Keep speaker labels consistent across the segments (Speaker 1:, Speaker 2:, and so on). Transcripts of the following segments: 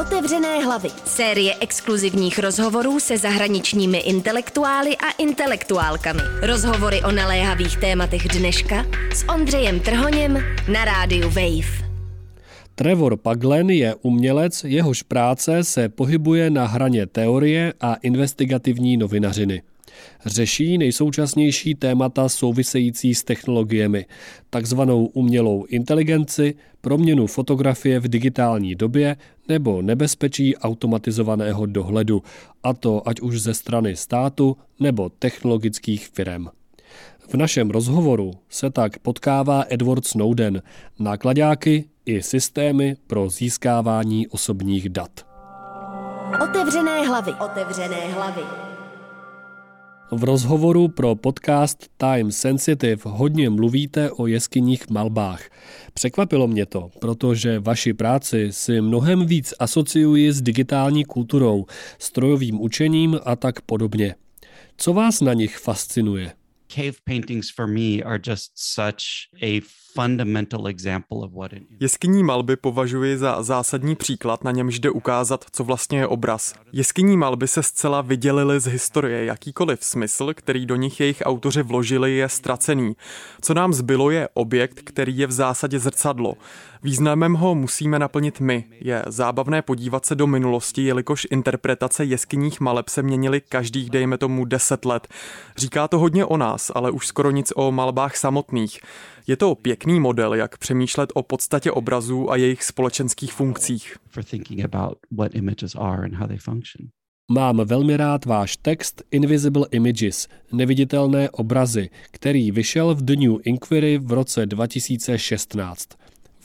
Speaker 1: Otevřené hlavy. Série exkluzivních rozhovorů se zahraničními intelektuály a intelektuálkami. Rozhovory o naléhavých tématech dneška s Ondřejem Trhoněm na rádiu Wave.
Speaker 2: Trevor Paglen je umělec, jehož práce se pohybuje na hraně teorie a investigativní novinařiny. Řeší nejsoučasnější témata související s technologiemi, takzvanou umělou inteligenci, proměnu fotografie v digitální době nebo nebezpečí automatizovaného dohledu, a to ať už ze strany státu nebo technologických firm. V našem rozhovoru se tak potkává Edward Snowden, nákladáky i systémy pro získávání osobních dat.
Speaker 1: Otevřené hlavy. Otevřené hlavy.
Speaker 2: V rozhovoru pro podcast Time Sensitive hodně mluvíte o jeskyních malbách. Překvapilo mě to, protože vaši práci si mnohem víc asociuji s digitální kulturou, strojovým učením a tak podobně. Co vás na nich fascinuje?
Speaker 3: Cave paintings for me are just such a
Speaker 4: Jeskyní malby považuji za zásadní příklad, na němž jde ukázat, co vlastně je obraz. Jeskyní malby se zcela vydělily z historie. Jakýkoliv smysl, který do nich jejich autoři vložili, je ztracený. Co nám zbylo, je objekt, který je v zásadě zrcadlo. Významem ho musíme naplnit my. Je zábavné podívat se do minulosti, jelikož interpretace jeskyních maleb se měnily každých, dejme tomu, deset let. Říká to hodně o nás, ale už skoro nic o malbách samotných. Je to pěkný model, jak přemýšlet o podstatě obrazů a jejich společenských funkcích.
Speaker 2: Mám velmi rád váš text Invisible Images, neviditelné obrazy, který vyšel v The New Inquiry v roce 2016.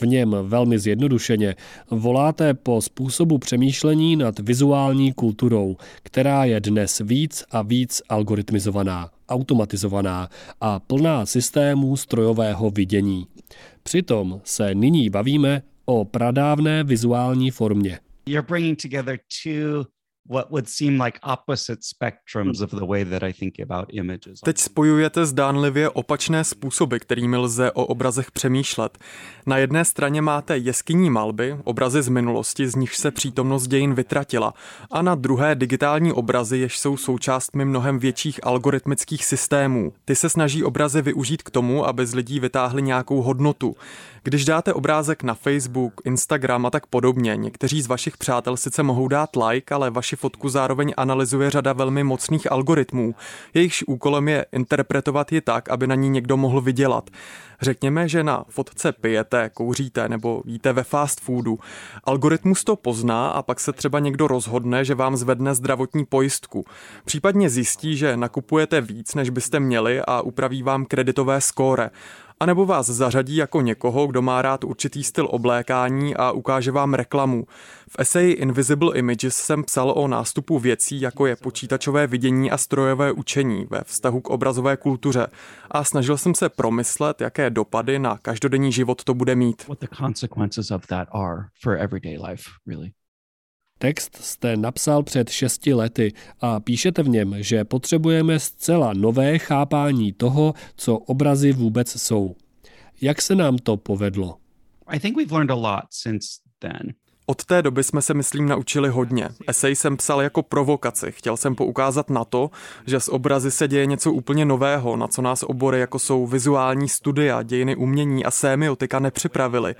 Speaker 2: V něm velmi zjednodušeně voláte po způsobu přemýšlení nad vizuální kulturou, která je dnes víc a víc algoritmizovaná, automatizovaná a plná systémů strojového vidění. Přitom se nyní bavíme o pradávné vizuální formě. You're bringing together two what would seem like opposite spectrums of the way that I think about
Speaker 4: images. Teď spojujete zdánlivě opačné způsoby, kterými lze o obrazech přemýšlet. Na jedné straně máte jeskyní malby, obrazy z minulosti, z nich se přítomnost dějin vytratila, a na druhé digitální obrazy, jež jsou součástmi mnohem větších algoritmických systémů. Ty se snaží obrazy využít k tomu, aby z lidí vytáhli nějakou hodnotu. Když dáte obrázek na Facebook, Instagram a tak podobně, někteří z vašich přátel sice mohou dát like, ale vaši fotku zároveň analyzuje řada velmi mocných algoritmů. Jejichž úkolem je interpretovat ji tak, aby na ní někdo mohl vydělat. Řekněme, že na fotce pijete, kouříte nebo jíte ve fast foodu. Algoritmus to pozná a pak se třeba někdo rozhodne, že vám zvedne zdravotní pojistku. Případně zjistí, že nakupujete víc, než byste měli a upraví vám kreditové skóre anebo vás zařadí jako někoho, kdo má rád určitý styl oblékání a ukáže vám reklamu. V eseji Invisible Images jsem psal o nástupu věcí, jako je počítačové vidění a strojové učení ve vztahu k obrazové kultuře a snažil jsem se promyslet, jaké dopady na každodenní život to bude mít.
Speaker 2: Text jste napsal před šesti lety a píšete v něm, že potřebujeme zcela nové chápání toho, co obrazy vůbec jsou. Jak se nám to povedlo? I think we've learned a lot since
Speaker 4: then. Od té doby jsme se, myslím, naučili hodně. Esej jsem psal jako provokaci. Chtěl jsem poukázat na to, že z obrazy se děje něco úplně nového, na co nás obory, jako jsou vizuální studia, dějiny umění a sémiotika nepřipravili.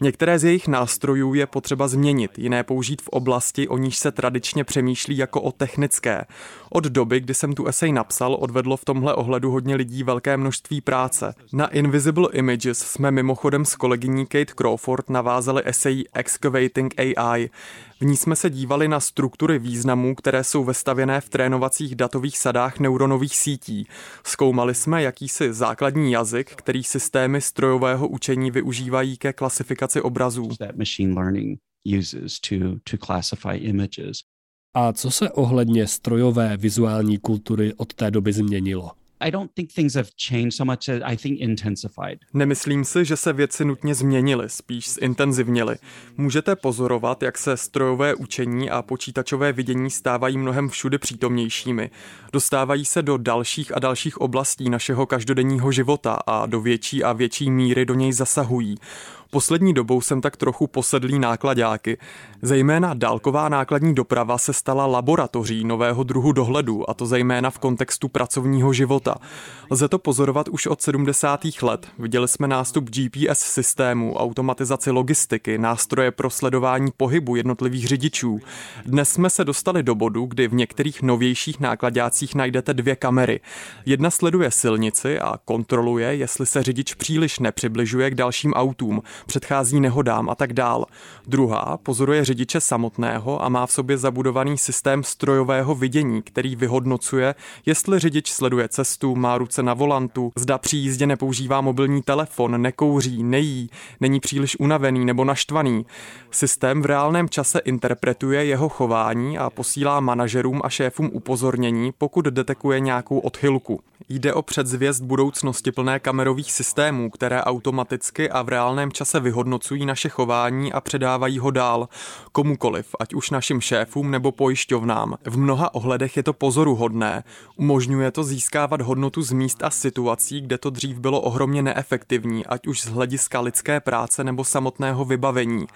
Speaker 4: Některé z jejich nástrojů je potřeba změnit, jiné použít v oblasti, o níž se tradičně přemýšlí jako o technické. Od doby, kdy jsem tu esej napsal, odvedlo v tomhle ohledu hodně lidí velké množství práce. Na Invisible Images jsme mimochodem s kolegyní Kate Crawford navázali esej Excavating AI. V ní jsme se dívali na struktury významů, které jsou vestavěné v trénovacích datových sadách neuronových sítí. Zkoumali jsme jakýsi základní jazyk, který systémy strojového učení využívají ke klasifikaci obrazů.
Speaker 2: A co se ohledně strojové vizuální kultury od té doby změnilo? I don't think things have
Speaker 4: changed so much as I think intensified. Nemyslím si, že se věci nutně změnily, spíš zintenzivnily. Můžete pozorovat, jak se strojové učení a počítačové vidění stávají mnohem všude přítomnějšími. Dostávají se do dalších a dalších oblastí našeho každodenního života a do větší a větší míry do něj zasahují. Poslední dobou jsem tak trochu posedlý nákladáky. Zejména dálková nákladní doprava se stala laboratoří nového druhu dohledu, a to zejména v kontextu pracovního života. Lze to pozorovat už od 70. let. Viděli jsme nástup GPS systému, automatizaci logistiky, nástroje pro sledování pohybu jednotlivých řidičů. Dnes jsme se dostali do bodu, kdy v některých novějších nákladácích najdete dvě kamery. Jedna sleduje silnici a kontroluje, jestli se řidič příliš nepřibližuje k dalším autům, předchází nehodám a tak dál. Druhá pozoruje řidiče samotného a má v sobě zabudovaný systém strojového vidění, který vyhodnocuje, jestli řidič sleduje cestu, má ruce na volantu, zda při jízdě nepoužívá mobilní telefon, nekouří, nejí, není příliš unavený nebo naštvaný. Systém v reálném čase interpretuje jeho chování a posílá manažerům a šéfům upozornění, pokud detekuje nějakou odchylku. Jde o předzvěst budoucnosti plné kamerových systémů, které automaticky a v reálném čase vyhodnocují naše chování a předávají ho dál komukoliv, ať už našim šéfům nebo pojišťovnám. V mnoha ohledech je to pozoruhodné. Umožňuje to získávat hodnotu z míst a situací, kde to dřív bylo ohromně neefektivní, ať už z hlediska lidské práce nebo samotného vybavení.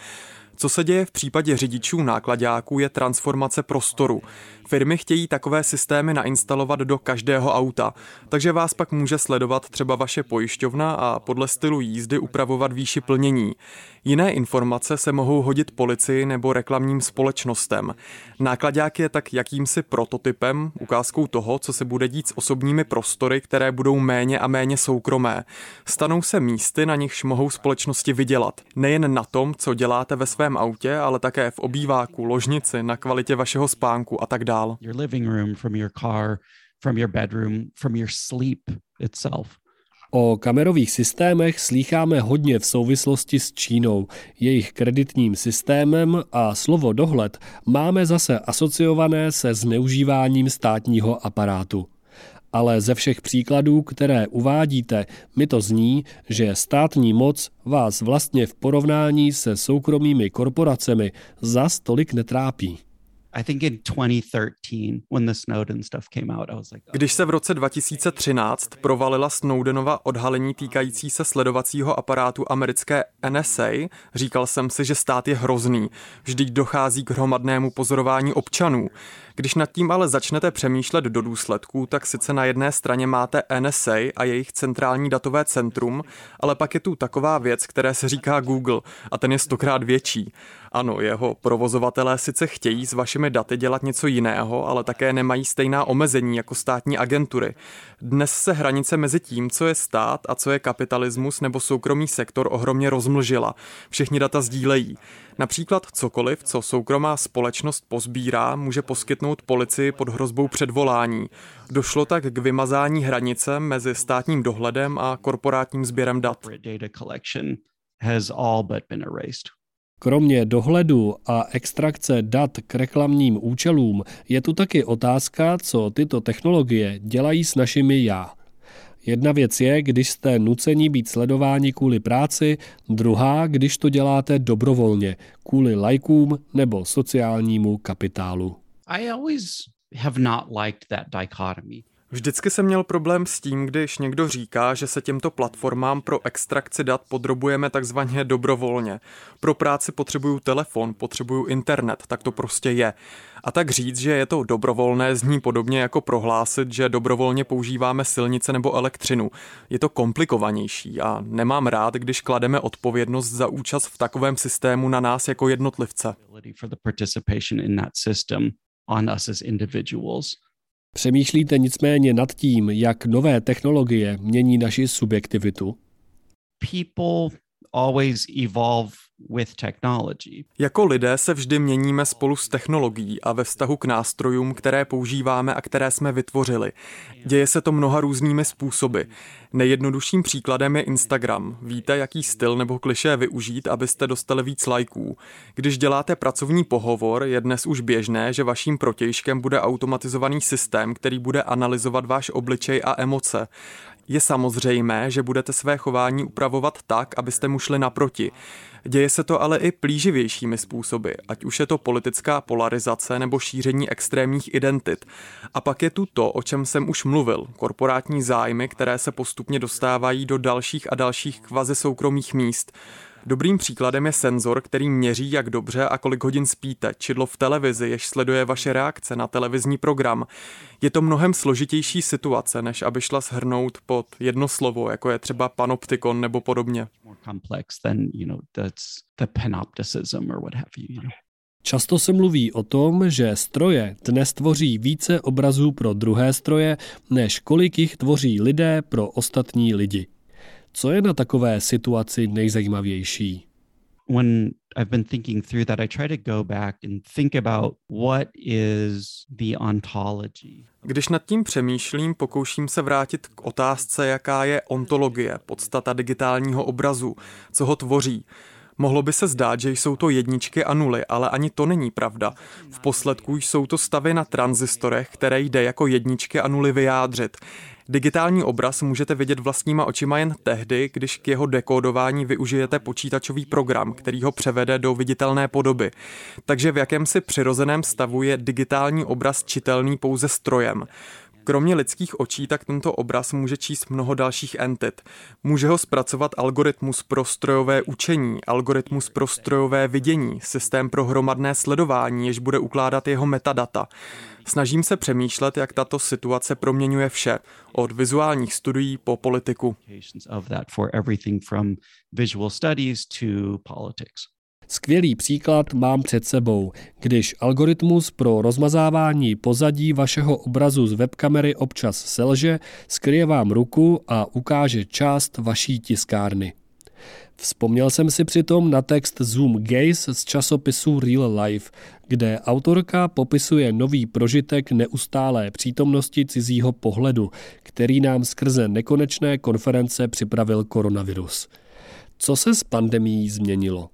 Speaker 4: Co se děje v případě řidičů nákladáků je transformace prostoru. Firmy chtějí takové systémy nainstalovat do každého auta, takže vás pak může sledovat třeba vaše pojišťovna a podle stylu jízdy upravovat výši plnění. Jiné informace se mohou hodit policii nebo reklamním společnostem. Nákladák je tak jakýmsi prototypem, ukázkou toho, co se bude dít s osobními prostory, které budou méně a méně soukromé. Stanou se místy, na nichž mohou společnosti vydělat. Nejen na tom, co děláte ve svém autě, ale také v obýváku, ložnici, na kvalitě vašeho spánku a tak dál.
Speaker 3: Your living room, from your car, from your bedroom, from your sleep itself.
Speaker 2: O kamerových systémech slýcháme hodně v souvislosti s Čínou, jejich kreditním systémem a slovo dohled máme zase asociované se zneužíváním státního aparátu. Ale ze všech příkladů, které uvádíte, mi to zní, že státní moc vás vlastně v porovnání se soukromými korporacemi za stolik netrápí.
Speaker 4: Když se v roce 2013 provalila Snowdenova odhalení týkající se sledovacího aparátu americké NSA, říkal jsem si, že stát je hrozný. Vždyť dochází k hromadnému pozorování občanů. Když nad tím ale začnete přemýšlet do důsledků, tak sice na jedné straně máte NSA a jejich centrální datové centrum, ale pak je tu taková věc, které se říká Google a ten je stokrát větší. Ano, jeho provozovatelé sice chtějí s vašimi daty dělat něco jiného, ale také nemají stejná omezení jako státní agentury. Dnes se hranice mezi tím, co je stát a co je kapitalismus nebo soukromý sektor ohromně rozmlžila. Všichni data sdílejí. Například cokoliv, co soukromá společnost pozbírá, může poskytnout policii pod hrozbou předvolání. Došlo tak k vymazání hranice mezi státním dohledem a korporátním sběrem dat.
Speaker 2: Kromě dohledu a extrakce dat k reklamním účelům je tu taky otázka, co tyto technologie dělají s našimi já. Jedna věc je, když jste nuceni být sledováni kvůli práci, druhá, když to děláte dobrovolně, kvůli lajkům nebo sociálnímu kapitálu. I always have not liked that
Speaker 4: dichotomy. Vždycky jsem měl problém s tím, když někdo říká, že se těmto platformám pro extrakci dat podrobujeme takzvaně dobrovolně. Pro práci potřebuju telefon, potřebuju internet, tak to prostě je. A tak říct, že je to dobrovolné, zní podobně jako prohlásit, že dobrovolně používáme silnice nebo elektřinu. Je to komplikovanější a nemám rád, když klademe odpovědnost za účast v takovém systému na nás jako jednotlivce.
Speaker 2: Přemýšlíte nicméně nad tím, jak nové technologie mění naši subjektivitu?
Speaker 3: People always evolve with technology.
Speaker 4: Jako lidé se vždy měníme spolu s technologií a ve vztahu k nástrojům, které používáme a které jsme vytvořili. Děje se to mnoha různými způsoby. Nejjednodušším příkladem je Instagram. Víte, jaký styl nebo kliše využít, abyste dostali víc lajků. Když děláte pracovní pohovor, je dnes už běžné, že vaším protějškem bude automatizovaný systém, který bude analyzovat váš obličej a emoce. Je samozřejmé, že budete své chování upravovat tak, abyste mu šli naproti. Děje se to ale i plíživějšími způsoby, ať už je to politická polarizace nebo šíření extrémních identit. A pak je tu to, o čem jsem už mluvil, korporátní zájmy, které se postupně dostávají do dalších a dalších kvazi soukromých míst. Dobrým příkladem je senzor, který měří, jak dobře a kolik hodin spíte, čidlo v televizi, jež sleduje vaše reakce na televizní program. Je to mnohem složitější situace, než aby šla shrnout pod jedno slovo, jako je třeba panoptikon nebo podobně.
Speaker 2: Často se mluví o tom, že stroje dnes tvoří více obrazů pro druhé stroje, než kolik jich tvoří lidé pro ostatní lidi. Co je na takové situaci nejzajímavější?
Speaker 3: When I've been thinking through that, I try to go back and think about what is the ontology.
Speaker 4: Když nad tím přemýšlím, pokouším se vrátit k otázce, jaká je ontologie, podstata digitálního obrazu, co ho tvoří. Mohlo by se zdát, že jsou to jedničky a nuly, ale ani to není pravda. V posledku jsou to stavy na tranzistorech, které jde jako jedničky a nuly vyjádřit. Digitální obraz můžete vidět vlastníma očima jen tehdy, když k jeho dekódování využijete počítačový program, který ho převede do viditelné podoby. Takže v jakémsi přirozeném stavu je digitální obraz čitelný pouze strojem. Kromě lidských očí tak tento obraz může číst mnoho dalších entit. Může ho zpracovat algoritmus pro strojové učení, algoritmus pro strojové vidění, systém pro hromadné sledování, jež bude ukládat jeho metadata. Snažím se přemýšlet, jak tato situace proměňuje vše, od vizuálních studií po politiku.
Speaker 2: Skvělý příklad mám před sebou. Když algoritmus pro rozmazávání pozadí vašeho obrazu z webkamery občas selže, skryje vám ruku a ukáže část vaší tiskárny. Vzpomněl jsem si přitom na text Zoom Gaze z časopisu Real Life, kde autorka popisuje nový prožitek neustálé přítomnosti cizího pohledu, který nám skrze nekonečné konference připravil koronavirus. Co se s pandemí změnilo?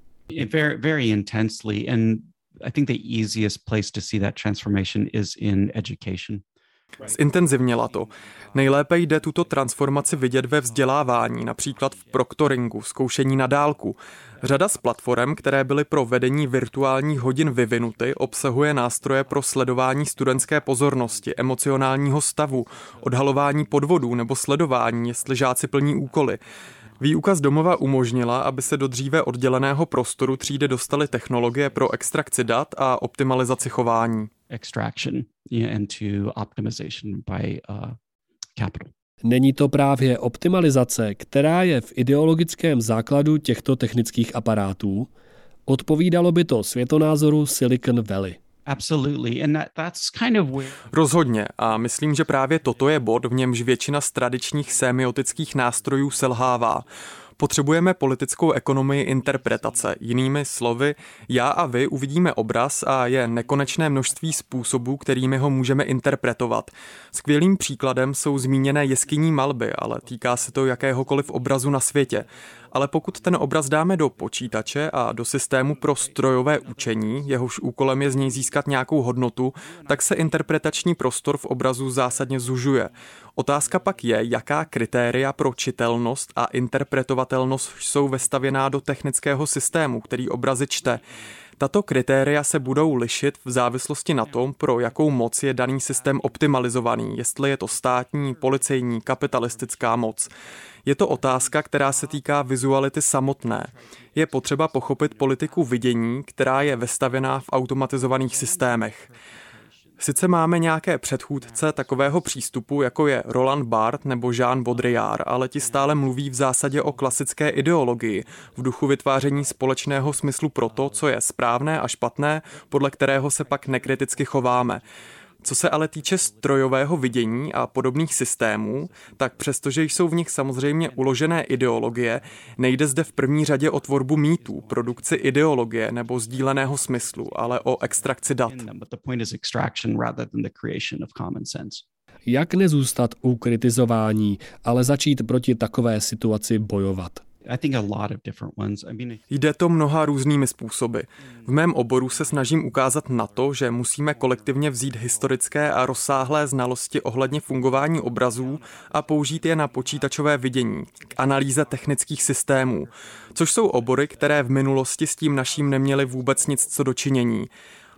Speaker 3: Very, very intensely and I think the easiest place to see that transformation is in education.
Speaker 4: Zintenzivněla to. Nejlépe jde tuto transformaci vidět ve vzdělávání, například v proktoringu, zkoušení na dálku. Řada z platform, které byly pro vedení virtuálních hodin vyvinuty, obsahuje nástroje pro sledování studentské pozornosti, emocionálního stavu, odhalování podvodů nebo sledování, jestli žáci plní úkoly. Výuka z domova umožnila, aby se do dříve odděleného prostoru třídy dostaly technologie pro extrakci dat a optimalizaci chování.
Speaker 3: Extraction and to optimization by uh, capital.
Speaker 2: Není to právě optimalizace, která je v ideologickém základu těchto technických aparátů? Odpovídalo by to světonázoru Silicon Valley.
Speaker 4: Rozhodně a myslím, že právě toto je bod, v němž většina z tradičních semiotických nástrojů selhává. Potřebujeme politickou ekonomii interpretace. Jinými slovy, já a vy uvidíme obraz a je nekonečné množství způsobů, kterými ho můžeme interpretovat. Skvělým příkladem jsou zmíněné jeskyní malby, ale týká se to jakéhokoliv obrazu na světě ale pokud ten obraz dáme do počítače a do systému pro strojové učení, jehož úkolem je z něj získat nějakou hodnotu, tak se interpretační prostor v obrazu zásadně zužuje. Otázka pak je, jaká kritéria pro čitelnost a interpretovatelnost jsou vestavěná do technického systému, který obrazy čte. Tato kritéria se budou lišit v závislosti na tom, pro jakou moc je daný systém optimalizovaný, jestli je to státní, policejní, kapitalistická moc. Je to otázka, která se týká vizuality samotné. Je potřeba pochopit politiku vidění, která je vestavěná v automatizovaných systémech. Sice máme nějaké předchůdce takového přístupu, jako je Roland Barthes nebo Jean Baudrillard, ale ti stále mluví v zásadě o klasické ideologii, v duchu vytváření společného smyslu pro to, co je správné a špatné, podle kterého se pak nekriticky chováme. Co se ale týče strojového vidění a podobných systémů, tak přestože jsou v nich samozřejmě uložené ideologie, nejde zde v první řadě o tvorbu mýtů, produkci ideologie nebo sdíleného smyslu, ale o extrakci dat.
Speaker 2: Jak nezůstat u kritizování, ale začít proti takové situaci bojovat?
Speaker 4: Jde to mnoha různými způsoby. V mém oboru se snažím ukázat na to, že musíme kolektivně vzít historické a rozsáhlé znalosti ohledně fungování obrazů a použít je na počítačové vidění, k analýze technických systémů, což jsou obory, které v minulosti s tím naším neměly vůbec nic co dočinění.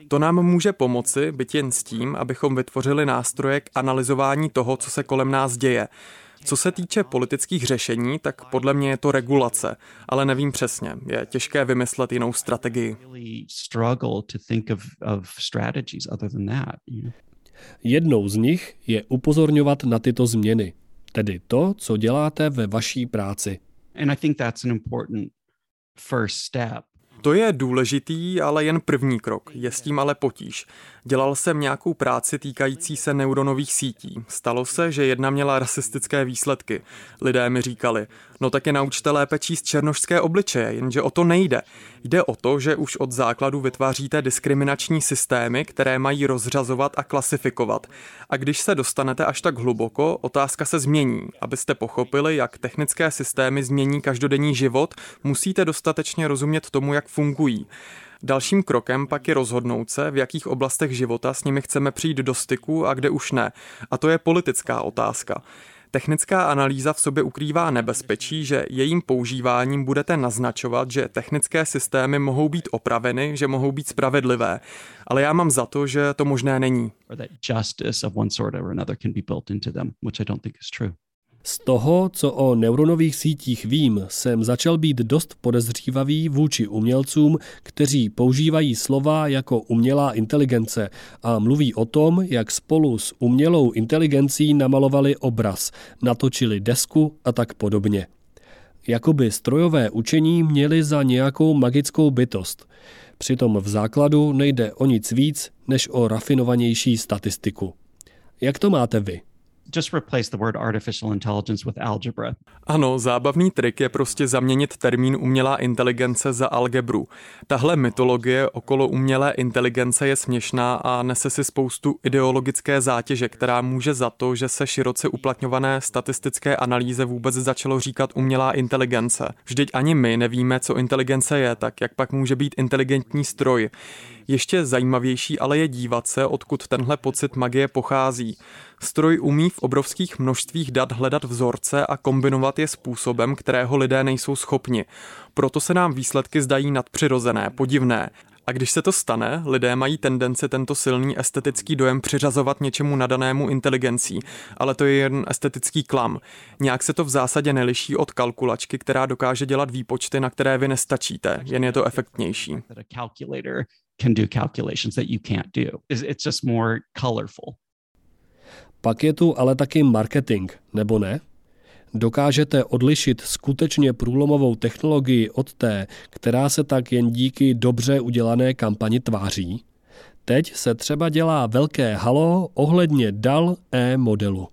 Speaker 4: To nám může pomoci, byť jen s tím, abychom vytvořili nástroje k analyzování toho, co se kolem nás děje. Co se týče politických řešení, tak podle mě je to regulace, ale nevím přesně. Je těžké vymyslet jinou strategii.
Speaker 2: Jednou z nich je upozorňovat na tyto změny, tedy to, co děláte ve vaší práci. And I think that's an important
Speaker 4: first step. To je důležitý, ale jen první krok. Je s tím ale potíž. Dělal jsem nějakou práci týkající se neuronových sítí. Stalo se, že jedna měla rasistické výsledky. Lidé mi říkali, no tak je naučte lépe číst černošské obličeje, jenže o to nejde. Jde o to, že už od základu vytváříte diskriminační systémy, které mají rozřazovat a klasifikovat. A když se dostanete až tak hluboko, otázka se změní. Abyste pochopili, jak technické systémy změní každodenní život, musíte dostatečně rozumět tomu, jak fungují. Dalším krokem pak je rozhodnout se, v jakých oblastech života s nimi chceme přijít do styku a kde už ne. A to je politická otázka. Technická analýza v sobě ukrývá nebezpečí, že jejím používáním budete naznačovat, že technické systémy mohou být opraveny, že mohou být spravedlivé. Ale já mám za to, že to možné není.
Speaker 2: Z toho, co o neuronových sítích vím, jsem začal být dost podezřívavý vůči umělcům, kteří používají slova jako umělá inteligence a mluví o tom, jak spolu s umělou inteligencí namalovali obraz, natočili desku a tak podobně. Jakoby strojové učení měli za nějakou magickou bytost. Přitom v základu nejde o nic víc, než o rafinovanější statistiku. Jak to máte vy?
Speaker 3: Just replace the word artificial intelligence with algebra.
Speaker 4: Ano, zábavný trik je prostě zaměnit termín umělá inteligence za algebru. Tahle mytologie okolo umělé inteligence je směšná a nese si spoustu ideologické zátěže, která může za to, že se široce uplatňované statistické analýze vůbec začalo říkat umělá inteligence. Vždyť ani my nevíme, co inteligence je, tak jak pak může být inteligentní stroj. Ještě zajímavější ale je dívat se, odkud tenhle pocit magie pochází. Stroj umí v obrovských množstvích dat hledat vzorce a kombinovat je způsobem, kterého lidé nejsou schopni. Proto se nám výsledky zdají nadpřirozené, podivné. A když se to stane, lidé mají tendenci tento silný estetický dojem přiřazovat něčemu nadanému inteligencí, ale to je jen estetický klam. Nějak se to v zásadě neliší od kalkulačky, která dokáže dělat výpočty, na které vy nestačíte, jen je to efektnější can do calculations that you can't do.
Speaker 2: It's just more colorful. Pak je tu ale taky marketing, nebo ne? Dokážete odlišit skutečně průlomovou technologii od té, která se tak jen díky dobře udělané kampani tváří? Teď se třeba dělá velké halo ohledně DAL E modelu.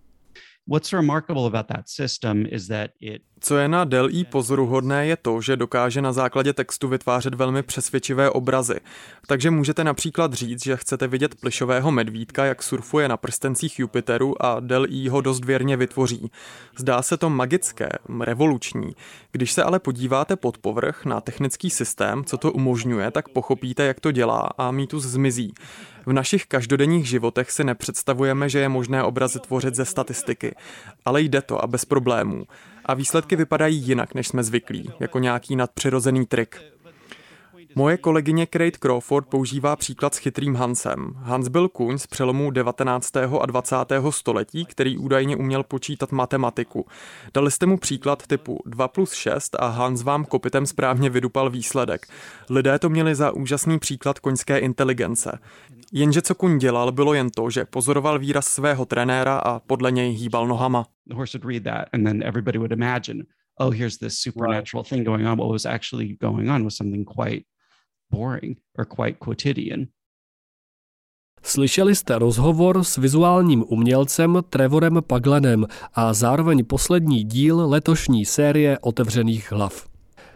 Speaker 4: Co je na Dell I pozoruhodné je to, že dokáže na základě textu vytvářet velmi přesvědčivé obrazy. Takže můžete například říct, že chcete vidět plišového medvídka, jak surfuje na prstencích Jupiteru a Dell I ho dost věrně vytvoří. Zdá se to magické, revoluční. Když se ale podíváte pod povrch na technický systém, co to umožňuje, tak pochopíte, jak to dělá a mýtus zmizí. V našich každodenních životech si nepředstavujeme, že je možné obrazy tvořit ze statistiky, ale jde to a bez problémů a výsledky vypadají jinak, než jsme zvyklí, jako nějaký nadpřirozený trik. Moje kolegyně Kate Crawford používá příklad s chytrým Hansem. Hans byl kůň z přelomu 19. a 20. století, který údajně uměl počítat matematiku. Dali jste mu příklad typu 2 plus 6 a Hans vám kopitem správně vydupal výsledek. Lidé to měli za úžasný příklad koňské inteligence. Jenže co kuň dělal, bylo jen to, že pozoroval výraz svého trenéra a podle něj hýbal nohama. Oh, here's this supernatural thing going on. What was actually going on was something quite boring or quite quotidian.
Speaker 2: Slyšeli jste rozhovor s vizuálním umělcem Trevorem Paglenem a zároveň poslední díl letošní série Otevřených hlav.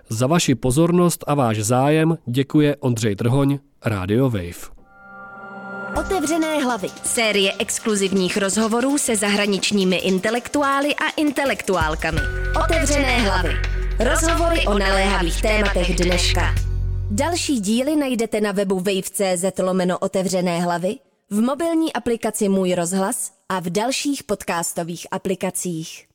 Speaker 2: Za vaši pozornost a váš zájem děkuje Ondřej Trhoň, Radio Wave.
Speaker 1: Otevřené hlavy. Série exkluzivních rozhovorů se zahraničními intelektuály a intelektuálkami. Otevřené hlavy. Rozhovory o naléhavých tématech dneška. Další díly najdete na webu wave.cz lomeno otevřené hlavy, v mobilní aplikaci Můj rozhlas a v dalších podcastových aplikacích.